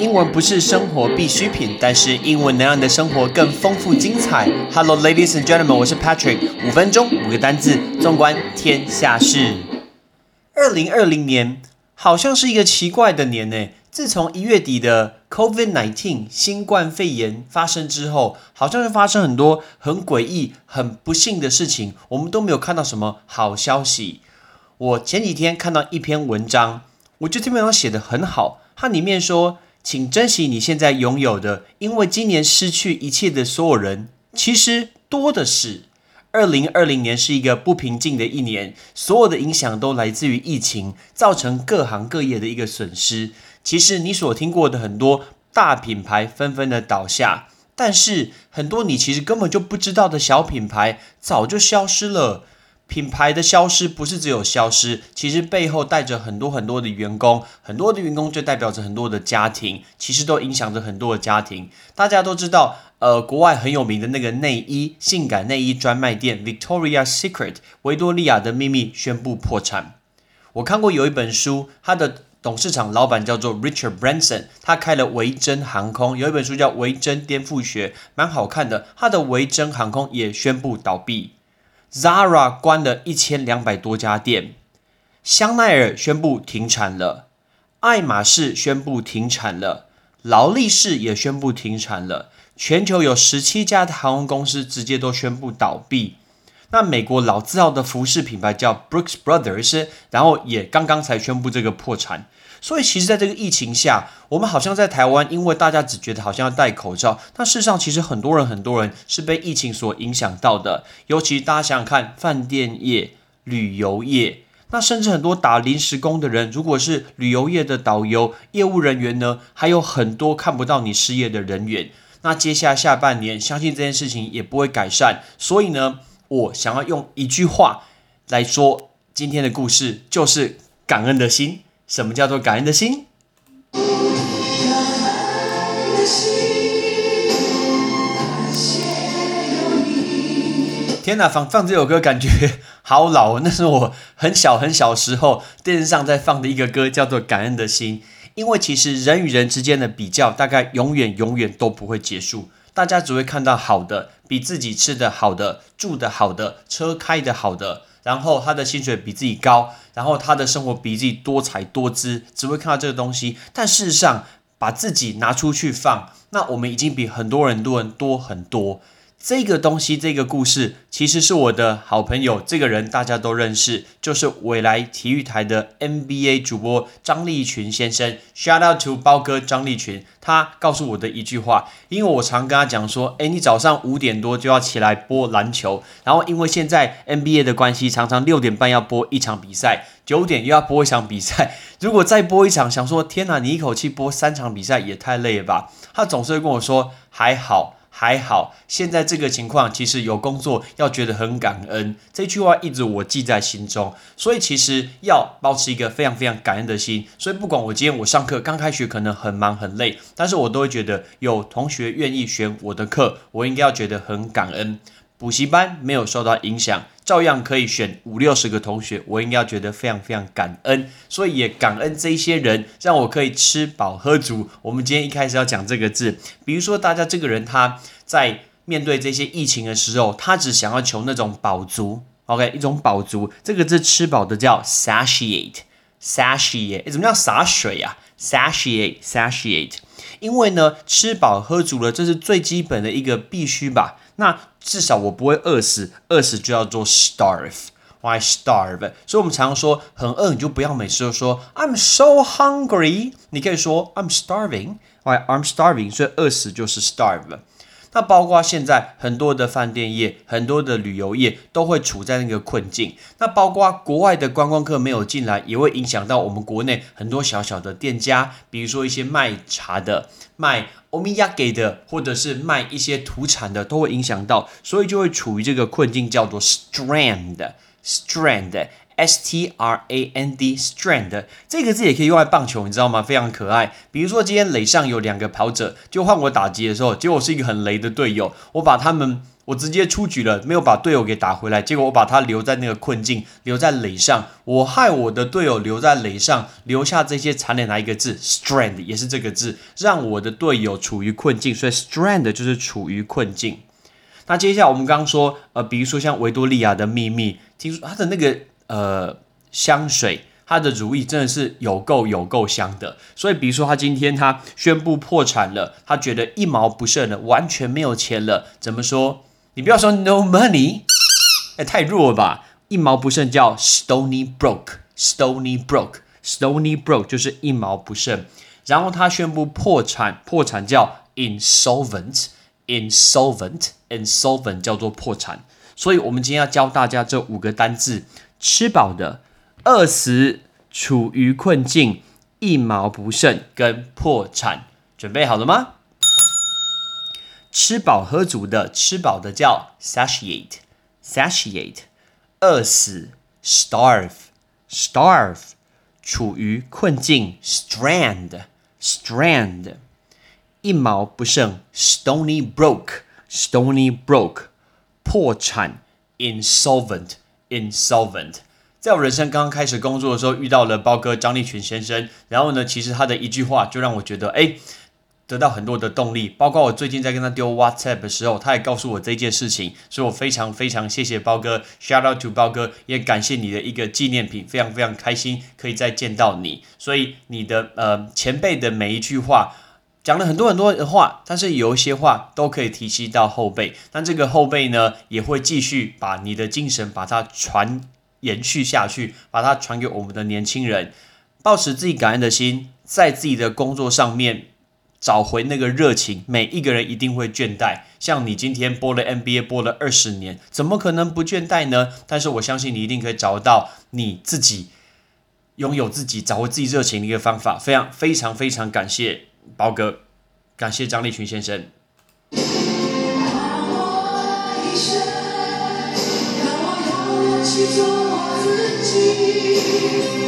英文不是生活必需品，但是英文能让你的生活更丰富精彩。Hello, ladies and gentlemen，我是 Patrick。五分钟，五个单字，纵观天下事。二零二零年好像是一个奇怪的年呢。自从一月底的 COVID-19 新冠肺炎发生之后，好像是发生很多很诡异、很不幸的事情，我们都没有看到什么好消息。我前几天看到一篇文章，我觉得这篇文章写的很好。它里面说，请珍惜你现在拥有的，因为今年失去一切的所有人，其实多的是。二零二零年是一个不平静的一年，所有的影响都来自于疫情，造成各行各业的一个损失。其实你所听过的很多大品牌纷纷的倒下，但是很多你其实根本就不知道的小品牌早就消失了。品牌的消失不是只有消失，其实背后带着很多很多的员工，很多的员工就代表着很多的家庭，其实都影响着很多的家庭。大家都知道，呃，国外很有名的那个内衣性感内衣专卖店 Victoria Secret 维多利亚的秘密宣布破产。我看过有一本书，它的董事长老板叫做 Richard Branson，他开了维珍航空，有一本书叫《维珍颠覆学》，蛮好看的。他的维珍航空也宣布倒闭。Zara 关了一千两百多家店，香奈儿宣布停产了，爱马仕宣布停产了，劳力士也宣布停产了，全球有十七家的航空公司直接都宣布倒闭。那美国老字号的服饰品牌叫 Brooks Brothers，然后也刚刚才宣布这个破产。所以，其实，在这个疫情下，我们好像在台湾，因为大家只觉得好像要戴口罩，但事实上，其实很多人、很多人是被疫情所影响到的。尤其大家想想看，饭店业、旅游业，那甚至很多打临时工的人，如果是旅游业的导游、业务人员呢，还有很多看不到你失业的人员。那接下来下半年，相信这件事情也不会改善。所以呢，我想要用一句话来说今天的故事，就是感恩的心。什么叫做感恩的心？天哪，放放这首歌感觉好老哦！那是我很小很小时候电视上在放的一个歌，叫做《感恩的心》。因为其实人与人之间的比较，大概永远永远都不会结束。大家只会看到好的，比自己吃的好的、住的好的、车开的好的。然后他的薪水比自己高，然后他的生活比自己多彩多姿，只会看到这个东西。但事实上，把自己拿出去放，那我们已经比很多人多人多很多。这个东西，这个故事，其实是我的好朋友，这个人大家都认识，就是未来体育台的 NBA 主播张立群先生。Shout out to 包哥张立群，他告诉我的一句话，因为我常跟他讲说，诶，你早上五点多就要起来播篮球，然后因为现在 NBA 的关系，常常六点半要播一场比赛，九点又要播一场比赛，如果再播一场，想说天哪，你一口气播三场比赛也太累了吧？他总是会跟我说，还好。还好，现在这个情况其实有工作要觉得很感恩，这句话一直我记在心中。所以其实要保持一个非常非常感恩的心。所以不管我今天我上课刚开学可能很忙很累，但是我都会觉得有同学愿意选我的课，我应该要觉得很感恩。补习班没有受到影响，照样可以选五六十个同学，我应该要觉得非常非常感恩，所以也感恩这些人，让我可以吃饱喝足。我们今天一开始要讲这个字，比如说大家这个人他在面对这些疫情的时候，他只想要求那种饱足，OK，一种饱足。这个字吃饱的叫 satiate，satiate，怎么叫洒水啊？satiate，satiate，因为呢，吃饱喝足了，这是最基本的一个必须吧。那至少我不会饿死，饿死就要做 starve，why starve？所以我们常常说很饿，你就不要每次都说 I'm so hungry，你可以说 I'm starving，why I'm starving？所以饿死就是 starve。那包括现在很多的饭店业、很多的旅游业都会处在那个困境。那包括国外的观光客没有进来，也会影响到我们国内很多小小的店家，比如说一些卖茶的、卖欧米亚给的，或者是卖一些土产的，都会影响到，所以就会处于这个困境，叫做 strand，strand。S T R A N D strand 这个字也可以用来棒球，你知道吗？非常可爱。比如说今天垒上有两个跑者，就换我打击的时候，结果是一个很雷的队友，我把他们。我直接出局了，没有把队友给打回来，结果我把他留在那个困境，留在垒上，我害我的队友留在垒上，留下这些残哪一个字，strand 也是这个字，让我的队友处于困境，所以 strand 就是处于困境。那接下来我们刚刚说，呃，比如说像维多利亚的秘密，听说它的那个呃香水，它的如意真的是有够有够香的，所以比如说他今天他宣布破产了，他觉得一毛不剩了，完全没有钱了，怎么说？你不要说 no money，哎，太弱了吧！一毛不剩叫 stony broke，stony broke，stony broke 就是一毛不剩。然后他宣布破产，破产叫 insolvent，insolvent，insolvent 叫做破产。所以，我们今天要教大家这五个单字：吃饱的、饿死、处于困境、一毛不剩跟破产。准备好了吗？吃饱喝足的，吃饱的叫 satiate，satiate，饿死 starve，starve，处于困境 strand，strand，一毛不剩 stony broke，stony broke，破产 Insolvent，。在我人生刚刚开始工作的时候，遇到了包哥张立群先生，然后呢，其实他的一句话就让我觉得，哎。得到很多的动力，包括我最近在跟他丢 WhatsApp 的时候，他也告诉我这件事情，所以我非常非常谢谢包哥，Shout out to 包哥，也感谢你的一个纪念品，非常非常开心可以再见到你。所以你的呃前辈的每一句话讲了很多很多的话，但是有一些话都可以提携到后辈，但这个后辈呢也会继续把你的精神把它传延续下去，把它传给我们的年轻人，保持自己感恩的心，在自己的工作上面。找回那个热情，每一个人一定会倦怠。像你今天播了 NBA 播了二十年，怎么可能不倦怠呢？但是我相信你一定可以找到你自己拥有自己、找回自己热情的一个方法。非常非常非常感谢包哥，感谢张立群先生。让我勇气做我自己。